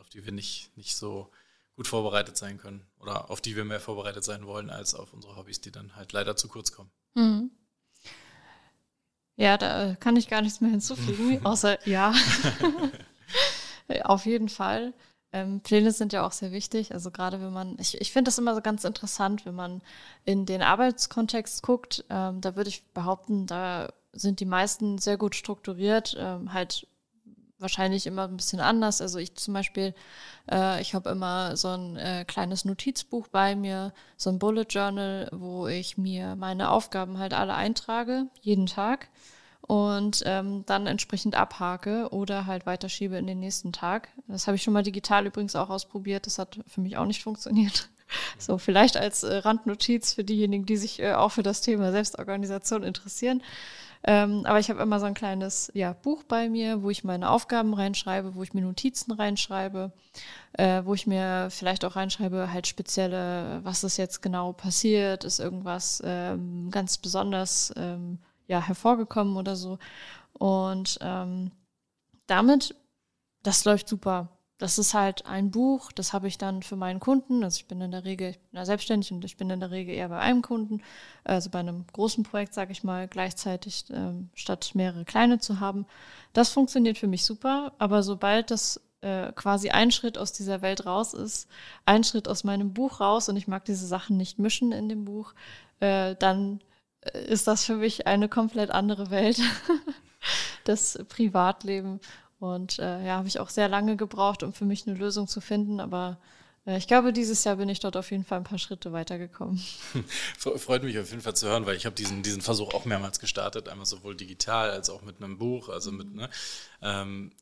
auf die wir nicht, nicht so gut vorbereitet sein können oder auf die wir mehr vorbereitet sein wollen als auf unsere Hobbys, die dann halt leider zu kurz kommen. Mhm. Ja, da kann ich gar nichts mehr hinzufügen, [laughs] außer ja. [laughs] Auf jeden Fall. Ähm, Pläne sind ja auch sehr wichtig. Also gerade wenn man, ich, ich finde das immer so ganz interessant, wenn man in den Arbeitskontext guckt, ähm, da würde ich behaupten, da sind die meisten sehr gut strukturiert, ähm, halt wahrscheinlich immer ein bisschen anders. Also ich zum Beispiel, äh, ich habe immer so ein äh, kleines Notizbuch bei mir, so ein Bullet Journal, wo ich mir meine Aufgaben halt alle eintrage, jeden Tag und ähm, dann entsprechend abhake oder halt weiterschiebe in den nächsten Tag. Das habe ich schon mal digital übrigens auch ausprobiert. Das hat für mich auch nicht funktioniert. [laughs] So, vielleicht als äh, Randnotiz für diejenigen, die sich äh, auch für das Thema Selbstorganisation interessieren. Ähm, aber ich habe immer so ein kleines ja, Buch bei mir, wo ich meine Aufgaben reinschreibe, wo ich mir Notizen reinschreibe, äh, wo ich mir vielleicht auch reinschreibe, halt spezielle, was ist jetzt genau passiert, ist irgendwas ähm, ganz besonders ähm, ja, hervorgekommen oder so. Und ähm, damit, das läuft super. Das ist halt ein Buch, das habe ich dann für meinen Kunden. Also ich bin in der Regel, ich bin da selbstständig und ich bin in der Regel eher bei einem Kunden, also bei einem großen Projekt, sage ich mal, gleichzeitig ähm, statt mehrere kleine zu haben. Das funktioniert für mich super, aber sobald das äh, quasi ein Schritt aus dieser Welt raus ist, ein Schritt aus meinem Buch raus und ich mag diese Sachen nicht mischen in dem Buch, äh, dann ist das für mich eine komplett andere Welt, [laughs] das Privatleben. Und äh, ja, habe ich auch sehr lange gebraucht, um für mich eine Lösung zu finden. Aber äh, ich glaube, dieses Jahr bin ich dort auf jeden Fall ein paar Schritte weitergekommen. [laughs] Freut mich auf jeden Fall zu hören, weil ich habe diesen, diesen Versuch auch mehrmals gestartet, einmal sowohl digital als auch mit einem Buch, also mit, ne, ähm,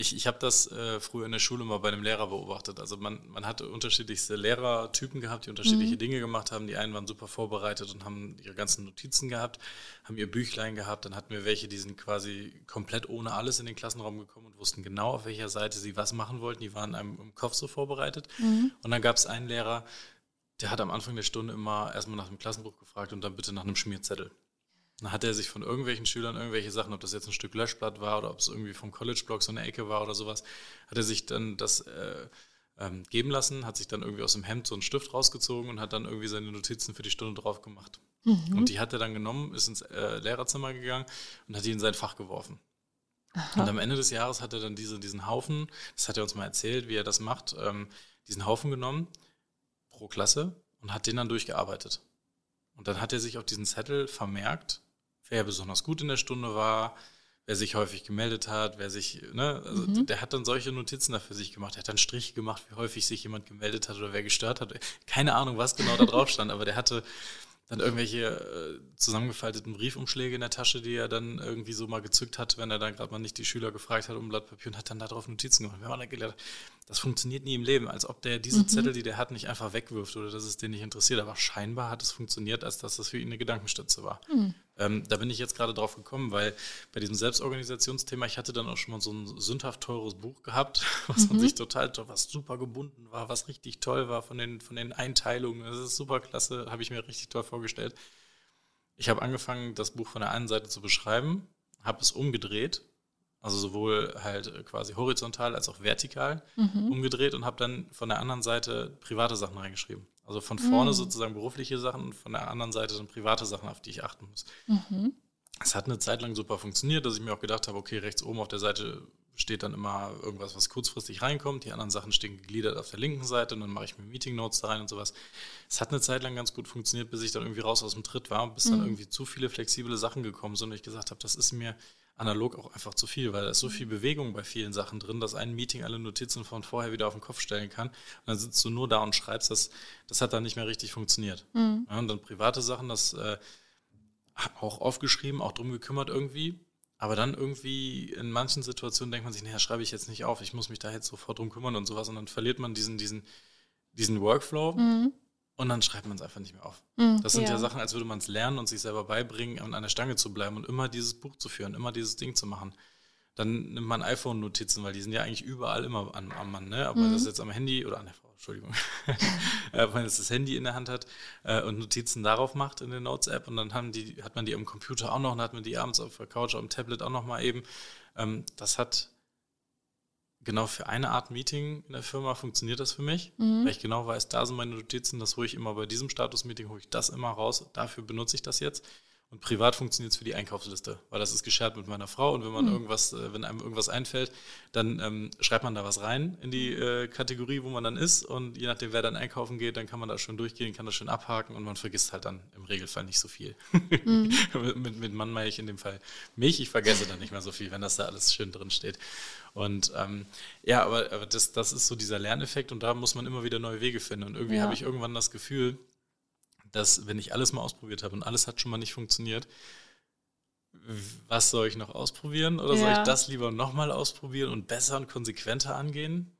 ich, ich habe das äh, früher in der Schule mal bei einem Lehrer beobachtet. Also man, man hatte unterschiedlichste Lehrertypen gehabt, die unterschiedliche mhm. Dinge gemacht haben. Die einen waren super vorbereitet und haben ihre ganzen Notizen gehabt, haben ihr Büchlein gehabt. Dann hatten wir welche, die sind quasi komplett ohne alles in den Klassenraum gekommen und wussten genau, auf welcher Seite sie was machen wollten. Die waren einem im Kopf so vorbereitet. Mhm. Und dann gab es einen Lehrer, der hat am Anfang der Stunde immer erstmal nach dem Klassenbuch gefragt und dann bitte nach einem Schmierzettel. Dann hat er sich von irgendwelchen Schülern irgendwelche Sachen, ob das jetzt ein Stück Löschblatt war oder ob es irgendwie vom College-Blog so eine Ecke war oder sowas, hat er sich dann das äh, ähm, geben lassen, hat sich dann irgendwie aus dem Hemd so einen Stift rausgezogen und hat dann irgendwie seine Notizen für die Stunde drauf gemacht. Mhm. Und die hat er dann genommen, ist ins äh, Lehrerzimmer gegangen und hat die in sein Fach geworfen. Aha. Und am Ende des Jahres hat er dann diese, diesen Haufen, das hat er uns mal erzählt, wie er das macht, ähm, diesen Haufen genommen pro Klasse und hat den dann durchgearbeitet. Und dann hat er sich auf diesen Zettel vermerkt, wer besonders gut in der Stunde war, wer sich häufig gemeldet hat, wer sich, ne, also mhm. der hat dann solche Notizen dafür sich gemacht. Er hat dann Striche gemacht, wie häufig sich jemand gemeldet hat oder wer gestört hat. Keine Ahnung, was genau da drauf stand, aber der hatte dann irgendwelche äh, zusammengefalteten Briefumschläge in der Tasche, die er dann irgendwie so mal gezückt hat, wenn er dann gerade mal nicht die Schüler gefragt hat um ein Blatt Papier und hat dann darauf Notizen gemacht. Wir haben dann gelernt, das funktioniert nie im Leben, als ob der diese mhm. Zettel, die der hat, nicht einfach wegwirft oder dass es den nicht interessiert. Aber scheinbar hat es funktioniert, als dass das für ihn eine Gedankenstütze war. Mhm. Ähm, da bin ich jetzt gerade drauf gekommen, weil bei diesem Selbstorganisationsthema, ich hatte dann auch schon mal so ein sündhaft teures Buch gehabt, [laughs] was mhm. an sich total toll, was super gebunden war, was richtig toll war von den, von den Einteilungen. Das ist super klasse, habe ich mir richtig toll vorgestellt. Ich habe angefangen, das Buch von der einen Seite zu beschreiben, habe es umgedreht, also sowohl halt quasi horizontal als auch vertikal mhm. umgedreht und habe dann von der anderen Seite private Sachen reingeschrieben. Also von vorne mhm. sozusagen berufliche Sachen und von der anderen Seite dann private Sachen, auf die ich achten muss. Mhm. Es hat eine Zeit lang super funktioniert, dass ich mir auch gedacht habe, okay, rechts oben auf der Seite steht dann immer irgendwas, was kurzfristig reinkommt. Die anderen Sachen stehen gegliedert auf der linken Seite und dann mache ich mir Meeting Notes da rein und sowas. Es hat eine Zeit lang ganz gut funktioniert, bis ich dann irgendwie raus aus dem Tritt war, bis mhm. dann irgendwie zu viele flexible Sachen gekommen sind und ich gesagt habe, das ist mir analog auch einfach zu viel, weil da ist so viel Bewegung bei vielen Sachen drin, dass ein Meeting alle Notizen von vorher wieder auf den Kopf stellen kann. Und dann sitzt du nur da und schreibst, das, das hat dann nicht mehr richtig funktioniert. Mhm. Ja, und dann private Sachen, das äh, auch aufgeschrieben, auch drum gekümmert irgendwie. Aber dann irgendwie in manchen Situationen denkt man sich, naja, schreibe ich jetzt nicht auf, ich muss mich da jetzt sofort drum kümmern und sowas. Und dann verliert man diesen, diesen, diesen Workflow. Mhm. Und dann schreibt man es einfach nicht mehr auf. Mhm, das sind ja. ja. Sachen, als würde man es lernen und sich selber beibringen, an einer Stange zu bleiben und immer dieses Buch zu führen, immer dieses Ding zu machen. dann nimmt man iPhone-Notizen, weil die sind ja eigentlich überall immer am, am Mann, ne? Aber Mhm. das jetzt am Handy oder an der Frau, Entschuldigung, [laughs] äh, wenn man jetzt das Handy in der Hand hat äh, und Notizen darauf macht in der Notes-App und dann haben die, hat man die am Computer auch noch und hat man die abends auf der Couch, am Tablet auch noch mal eben. Ähm, das hat genau für eine Art Meeting in der Firma funktioniert das für mich, Mhm. weil ich genau weiß, da sind meine Notizen, das hole ich immer bei diesem Status-Meeting, hole ich das immer raus, dafür benutze ich das jetzt. Und privat funktioniert es für die Einkaufsliste, weil das ist geshared mit meiner Frau und wenn man Mhm. irgendwas, äh, wenn einem irgendwas einfällt, dann ähm, schreibt man da was rein in die äh, Kategorie, wo man dann ist und je nachdem, wer dann einkaufen geht, dann kann man da schön durchgehen, kann das schön abhaken und man vergisst halt dann im Regelfall nicht so viel. [laughs] Mhm. mit, mit Mann meine ich in dem Fall mich, ich vergesse dann nicht mehr so viel, wenn das da alles schön drin steht. Und ähm, ja, aber, aber das, das ist so dieser Lerneffekt und da muss man immer wieder neue Wege finden. Und irgendwie Ja. habe ich irgendwann das Gefühl, dass wenn ich alles mal ausprobiert habe und alles hat schon mal nicht funktioniert, was soll ich noch ausprobieren? Oder soll Ja. ich das lieber nochmal ausprobieren und besser und konsequenter angehen?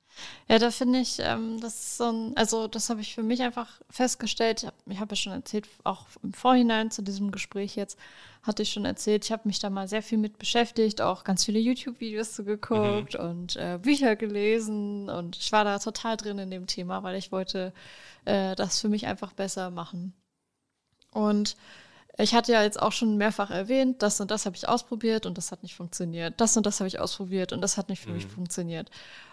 Ja, da finde ich, ähm, das ist so ein, also das habe ich für mich einfach festgestellt. Ich habe hab ja schon erzählt, auch im Vorhinein zu diesem Gespräch jetzt, hatte ich schon erzählt, ich habe mich da mal sehr viel mit beschäftigt, auch ganz viele YouTube-Videos zu geguckt und äh, Bücher gelesen und ich war da total drin in dem Thema, weil ich wollte äh, das für mich einfach besser machen. Und ich hatte ja jetzt auch schon mehrfach erwähnt, das und das habe ich ausprobiert und das hat nicht funktioniert. Das und das habe ich ausprobiert und das hat nicht für mich Mhm. funktioniert.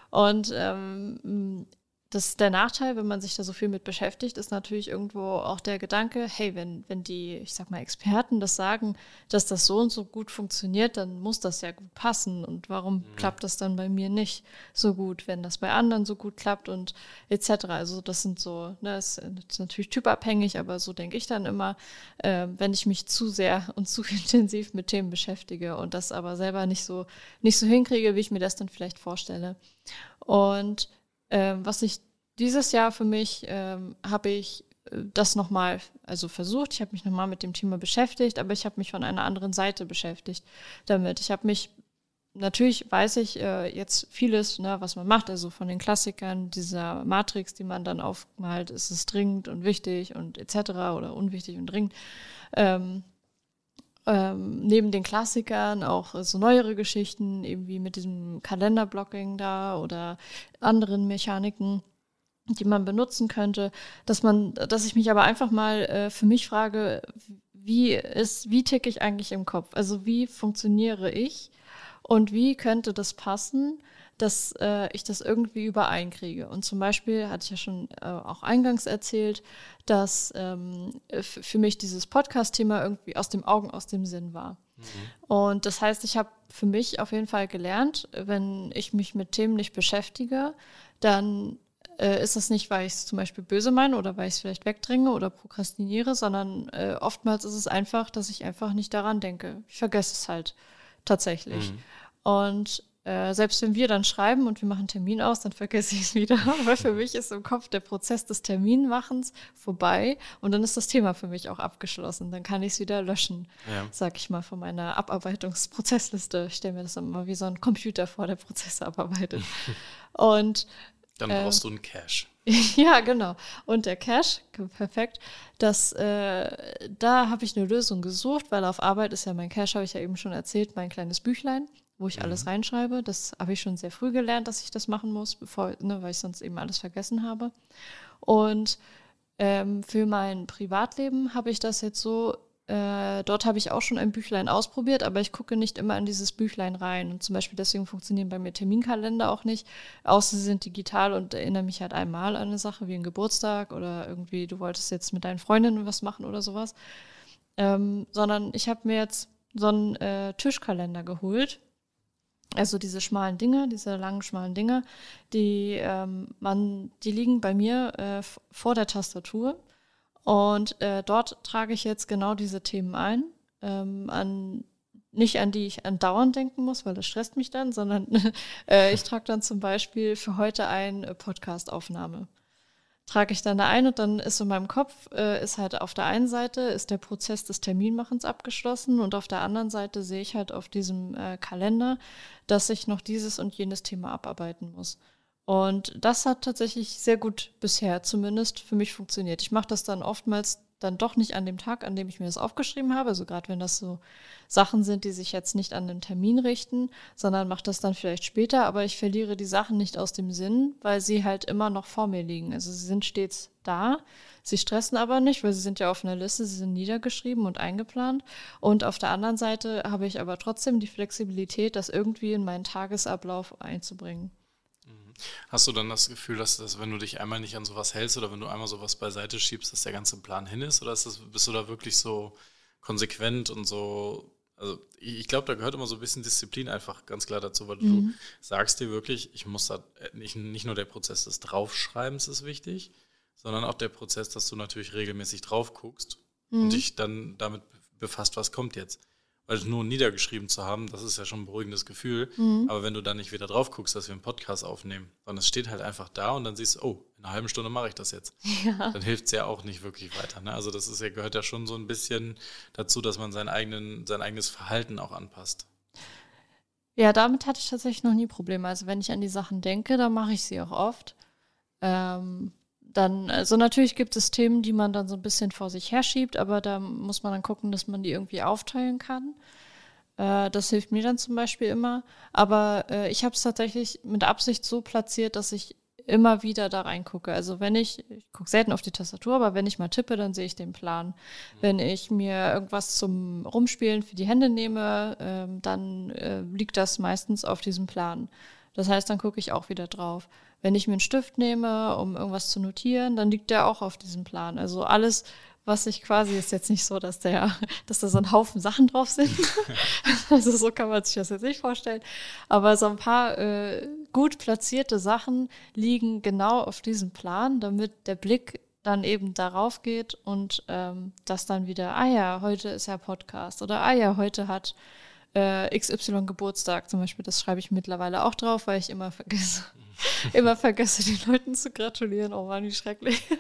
Und ähm, das der Nachteil, wenn man sich da so viel mit beschäftigt, ist natürlich irgendwo auch der Gedanke, hey, wenn, wenn die, ich sag mal, Experten das sagen, dass das so und so gut funktioniert, dann muss das ja gut passen. Und warum klappt das dann bei mir nicht so gut, wenn das bei anderen so gut klappt und etc. Also das sind so, ne, ist, ist natürlich typabhängig, aber so denke ich dann immer, äh, wenn ich mich zu sehr und zu [laughs] intensiv mit Themen beschäftige und das aber selber nicht so, nicht so hinkriege, wie ich mir das dann vielleicht vorstelle. Und ähm, was ich dieses Jahr für mich ähm, habe ich äh, das nochmal, also versucht, ich habe mich nochmal mit dem Thema beschäftigt, aber ich habe mich von einer anderen Seite beschäftigt damit. Ich habe mich, natürlich weiß ich äh, jetzt vieles, ne, was man macht, also von den Klassikern, dieser Matrix, die man dann aufmalt, ist es dringend und wichtig und etc. oder unwichtig und dringend. Ähm, ähm, neben den Klassikern auch so neuere Geschichten, irgendwie mit diesem Kalenderblocking da oder anderen Mechaniken, die man benutzen könnte, dass man, dass ich mich aber einfach mal äh, für mich frage, wie ist, wie ticke ich eigentlich im Kopf? Also wie funktioniere ich? Und wie könnte das passen, dass äh, ich das irgendwie übereinkriege? Und zum Beispiel hatte ich ja schon äh, auch eingangs erzählt, dass ähm, für mich dieses Podcast-Thema irgendwie aus dem Augen, aus dem Sinn war. Und das heißt, ich habe für mich auf jeden Fall gelernt, wenn ich mich mit Themen nicht beschäftige, dann äh, ist das nicht, weil ich es zum Beispiel böse meine oder weil ich es vielleicht wegdränge oder prokrastiniere, sondern äh, oftmals ist es einfach, dass ich einfach nicht daran denke. Ich vergesse es halt tatsächlich. Und äh, selbst wenn wir dann schreiben und wir machen einen Termin aus, dann vergesse ich es wieder, [laughs] weil für mich ist im Kopf der Prozess des Terminmachens vorbei und dann ist das Thema für mich auch abgeschlossen. Dann kann ich es wieder löschen, Ja. sag ich mal, von meiner Abarbeitungsprozessliste. Ich stelle mir das immer wie so ein Computer vor, der Prozesse abarbeitet. [laughs] und Dann Ähm. brauchst du einen Cache. [laughs] ja, genau. Und der Cache, perfekt. Das, äh, da habe ich eine Lösung gesucht, weil auf Arbeit ist ja mein Cache, habe ich ja eben schon erzählt, mein kleines Büchlein, wo ich alles reinschreibe. Das habe ich schon sehr früh gelernt, dass ich das machen muss, bevor, ne, weil ich sonst eben alles vergessen habe. Und ähm, für mein Privatleben habe ich das jetzt so, äh, dort habe ich auch schon ein Büchlein ausprobiert, aber ich gucke nicht immer in dieses Büchlein rein. Und zum Beispiel deswegen funktionieren bei mir Terminkalender auch nicht, außer sie sind digital und erinnern mich halt einmal an eine Sache wie ein Geburtstag oder irgendwie, du wolltest jetzt mit deinen Freundinnen was machen oder sowas. Ähm, sondern ich habe mir jetzt so einen äh, Tischkalender geholt. Also diese schmalen Dinger, diese langen schmalen Dinger, die ähm, man, die liegen bei mir äh, vor der Tastatur. Und äh, dort trage ich jetzt genau diese Themen ein, ähm, an nicht an die ich andauernd denken muss, weil das stresst mich dann, sondern [laughs] äh, ich trage dann zum Beispiel für heute ein äh, Podcast-Aufnahme. Trage ich dann da ein und dann ist in meinem Kopf, äh, ist halt auf der einen Seite ist der Prozess des Terminmachens abgeschlossen und auf der anderen Seite sehe ich halt auf diesem äh, Kalender, dass ich noch dieses und jenes Thema abarbeiten muss. Und das hat tatsächlich sehr gut bisher zumindest für mich funktioniert. Ich mache das dann oftmals dann doch nicht an dem Tag, an dem ich mir das aufgeschrieben habe. Also gerade wenn das so Sachen sind, die sich jetzt nicht an den Termin richten, sondern mache das dann vielleicht später. Aber ich verliere die Sachen nicht aus dem Sinn, weil sie halt immer noch vor mir liegen. Also sie sind stets da. Sie stressen aber nicht, weil sie sind ja auf einer Liste, sie sind niedergeschrieben und eingeplant. Und auf der anderen Seite habe ich aber trotzdem die Flexibilität, das irgendwie in meinen Tagesablauf einzubringen. Hast du dann das Gefühl, dass, dass wenn du dich einmal nicht an sowas hältst oder wenn du einmal sowas beiseite schiebst, dass der ganze Plan hin ist? Oder ist das, bist du da wirklich so konsequent und so also ich glaube, da gehört immer so ein bisschen Disziplin einfach ganz klar dazu, weil mhm. du sagst dir wirklich, ich muss da nicht, nicht nur der Prozess des Draufschreibens ist wichtig, sondern auch der Prozess, dass du natürlich regelmäßig drauf guckst mhm. und dich dann damit befasst, was kommt jetzt. Weil nur niedergeschrieben zu haben, das ist ja schon ein beruhigendes Gefühl. Mhm. Aber wenn du dann nicht wieder drauf guckst, dass wir einen Podcast aufnehmen, sondern es steht halt einfach da und dann siehst du, oh, in einer halben Stunde mache ich das jetzt. [laughs] Ja. Dann hilft es ja auch nicht wirklich weiter. Ne? Also das ist ja, gehört ja schon so ein bisschen dazu, dass man seinen eigenen, sein eigenes Verhalten auch anpasst. Ja, damit hatte ich tatsächlich noch nie Probleme. Also wenn ich an die Sachen denke, dann mache ich sie auch oft. Ähm, dann, also natürlich gibt es Themen, die man dann so ein bisschen vor sich herschiebt, aber da muss man dann gucken, dass man die irgendwie aufteilen kann. Äh, das hilft mir dann zum Beispiel immer. Aber äh, ich habe es tatsächlich mit Absicht so platziert, dass ich immer wieder da reingucke. Also wenn ich, ich gucke selten auf die Tastatur, aber wenn ich mal tippe, dann sehe ich den Plan. Wenn ich mir irgendwas zum Rumspielen für die Hände nehme, ähm, dann äh, liegt das meistens auf diesem Plan. Das heißt, dann gucke ich auch wieder drauf. Wenn ich mir einen Stift nehme, um irgendwas zu notieren, dann liegt der auch auf diesem Plan. Also alles, was ich quasi ist jetzt nicht so, dass der, [laughs] dass da so ein Haufen Sachen drauf sind. [laughs] also so kann man sich das jetzt nicht vorstellen. Aber so ein paar äh, gut platzierte Sachen liegen genau auf diesem Plan, damit der Blick dann eben darauf geht und ähm, das dann wieder, ah ja, heute ist ja Podcast oder ah ja, heute hat äh, XY Geburtstag zum Beispiel. Das schreibe ich mittlerweile auch drauf, weil ich immer vergesse. [laughs] immer vergesse, den Leuten zu gratulieren. Oh Mann, wie schrecklich. [laughs]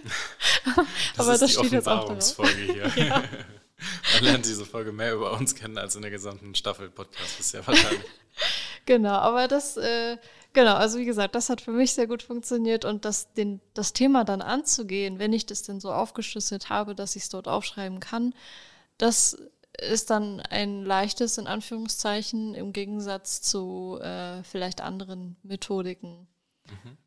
Das Aber ist das die steht jetzt auch drauf. hier. [laughs] ja. Man lernt diese Folge mehr über uns kennen als in der gesamten Staffel Podcast bisher wahrscheinlich. genau, aber das, äh, genau, also wie gesagt, das hat für mich sehr gut funktioniert und das, den, das Thema dann anzugehen, wenn ich das denn so aufgeschlüsselt habe, dass ich es dort aufschreiben kann, das ist dann ein leichtes, in Anführungszeichen, im Gegensatz zu äh, vielleicht anderen Methodiken. Mhm.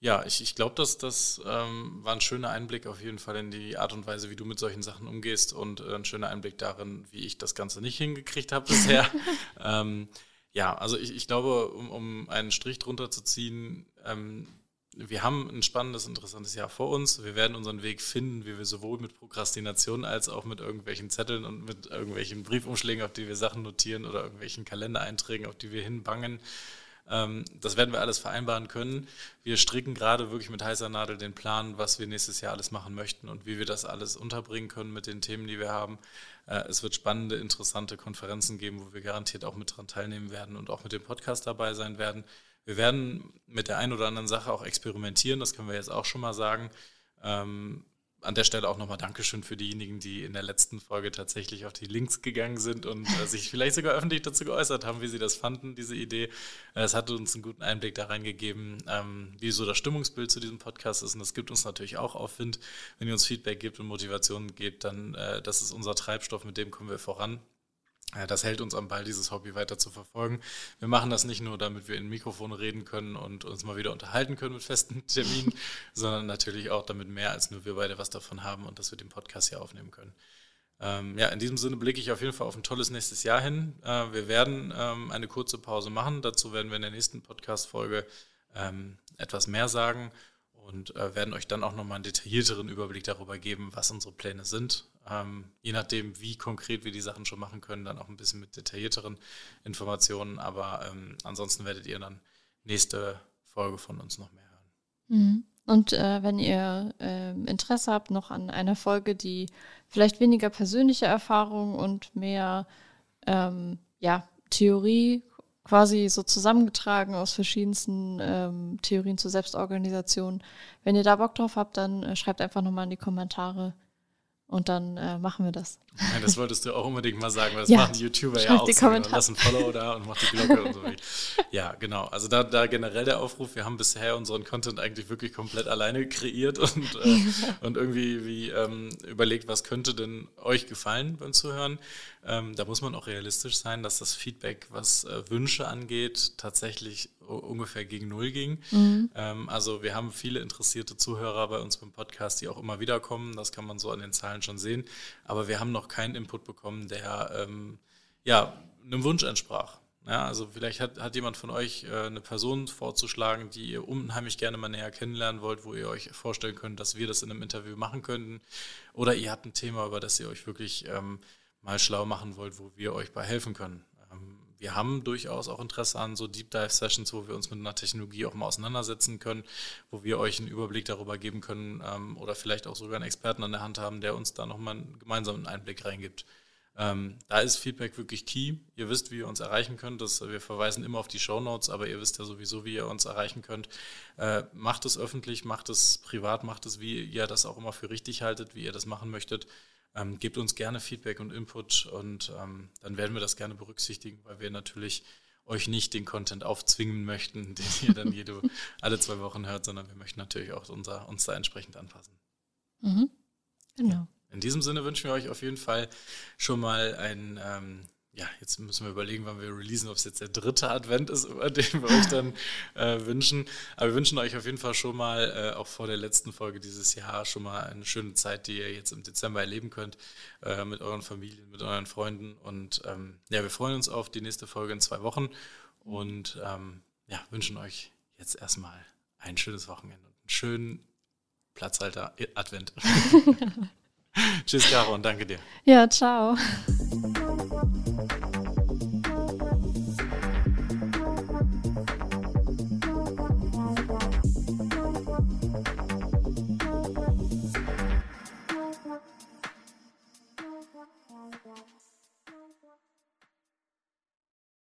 Ja, ich, ich glaube, dass das ähm, war ein schöner Einblick auf jeden Fall in die Art und Weise, wie du mit solchen Sachen umgehst und äh, ein schöner Einblick darin, wie ich das Ganze nicht hingekriegt habe bisher. [laughs] ähm, ja, also ich, ich glaube, um, um einen Strich drunter zu ziehen, ähm, wir haben ein spannendes, interessantes Jahr vor uns. Wir werden unseren Weg finden, wie wir sowohl mit Prokrastination als auch mit irgendwelchen Zetteln und mit irgendwelchen Briefumschlägen, auf die wir Sachen notieren oder irgendwelchen Kalendereinträgen, auf die wir hinbangen, das werden wir alles vereinbaren können. Wir stricken gerade wirklich mit heißer Nadel den Plan, was wir nächstes Jahr alles machen möchten und wie wir das alles unterbringen können mit den Themen, die wir haben. Äh, es wird spannende, interessante Konferenzen geben, wo wir garantiert auch mit dran teilnehmen werden und auch mit dem Podcast dabei sein werden. Wir werden mit der einen oder anderen Sache auch experimentieren, das können wir jetzt auch schon mal sagen. Ähm, an der Stelle auch nochmal Dankeschön für diejenigen, die in der letzten Folge tatsächlich auf die Links gegangen sind und äh, sich [laughs] vielleicht sogar öffentlich dazu geäußert haben, wie sie das fanden, diese Idee. Äh, es hat uns einen guten Einblick da reingegeben, ähm, wie so das Stimmungsbild zu diesem Podcast ist. Und das gibt uns natürlich auch Aufwind. Wenn ihr uns Feedback gebt und Motivationen gebt, dann äh, das ist unser Treibstoff, mit dem kommen wir voran. Das hält uns am Ball, dieses Hobby weiter zu verfolgen. Wir machen das nicht nur, damit wir in Mikrofone reden können und uns mal wieder unterhalten können mit festen [laughs] Terminen, sondern natürlich auch, damit mehr als nur wir beide was davon haben und dass wir den Podcast hier aufnehmen können. Ähm, ja, in diesem Sinne blicke ich auf jeden Fall auf ein tolles nächstes Jahr hin. Äh, wir werden ähm, eine kurze Pause machen. Dazu werden wir in der nächsten Podcast-Folge ähm, etwas mehr sagen und äh, werden euch dann auch nochmal einen detaillierteren Überblick darüber geben, was unsere Pläne sind. Ähm, je nachdem, wie konkret wir die Sachen schon machen können, dann auch ein bisschen mit detaillierteren Informationen. Aber ähm, ansonsten werdet ihr dann nächste Folge von uns noch mehr hören. Mhm. Und äh, wenn ihr äh, Interesse habt noch an einer Folge, die vielleicht weniger persönliche Erfahrung und mehr ähm, ja, Theorie quasi so zusammengetragen aus verschiedensten ähm, Theorien zur Selbstorganisation. Wenn ihr da Bock drauf habt, dann äh, schreibt einfach nochmal in die Kommentare und dann äh, machen wir das. Ja, das wolltest du auch unbedingt mal sagen, weil das Ja. machen die YouTuber ja Schreibt auch. die so. Kommentare. Lass ein Follow da und mach die Glocke und so. Ja, genau. Also da, da generell der Aufruf, wir haben bisher unseren Content eigentlich wirklich komplett alleine kreiert und, äh, [laughs] und irgendwie wie, ähm, überlegt, was könnte denn euch gefallen beim Zuhören. Ähm, da muss man auch realistisch sein, dass das Feedback, was äh, Wünsche angeht, tatsächlich ungefähr gegen Null ging. Ähm, also wir haben viele interessierte Zuhörer bei uns beim Podcast, die auch immer wieder kommen. Das kann man so an den Zahlen schon sehen. Aber wir haben noch keinen Input bekommen, der ähm, ja, einem Wunsch entsprach. Ja, also vielleicht hat, hat jemand von euch äh, eine Person vorzuschlagen, die ihr unheimlich gerne mal näher kennenlernen wollt, wo ihr euch vorstellen könnt, dass wir das in einem Interview machen könnten. Oder ihr habt ein Thema, über das ihr euch wirklich ähm, mal schlau machen wollt, wo wir euch bei helfen können. Ähm, wir haben durchaus auch Interesse an so Deep Dive Sessions, wo wir uns mit einer Technologie auch mal auseinandersetzen können, wo wir euch einen Überblick darüber geben können ähm, oder vielleicht auch sogar einen Experten an der Hand haben, der uns da nochmal einen gemeinsamen Einblick reingibt. Ähm, da ist Feedback wirklich key. Ihr wisst, wie ihr uns erreichen könnt. Das, wir verweisen immer auf die Show Notes, aber ihr wisst ja sowieso, wie ihr uns erreichen könnt. Äh, macht es öffentlich, macht es privat, macht es, wie ihr das auch immer für richtig haltet, wie ihr das machen möchtet. Ähm, gebt uns gerne Feedback und Input und ähm, dann werden wir das gerne berücksichtigen, weil wir natürlich euch nicht den Content aufzwingen möchten, [laughs] den ihr dann jede, alle zwei Wochen hört, sondern wir möchten natürlich auch unser, uns da entsprechend anpassen. Mhm. Genau. In diesem Sinne wünschen wir euch auf jeden Fall schon mal ein, ähm, ja, jetzt müssen wir überlegen, wann wir releasen, ob es jetzt der dritte Advent ist, über den wir euch dann äh, wünschen. Aber wir wünschen euch auf jeden Fall schon mal, äh, auch vor der letzten Folge dieses Jahr, schon mal eine schöne Zeit, die ihr jetzt im Dezember erleben könnt, äh, mit euren Familien, mit euren Freunden. Und ähm, ja, wir freuen uns auf die nächste Folge in zwei Wochen und ähm, ja, wünschen euch jetzt erstmal ein schönes Wochenende und einen schönen Platzhalter Advent. [laughs] Tschüss, Caro, und danke dir. Ja, ciao.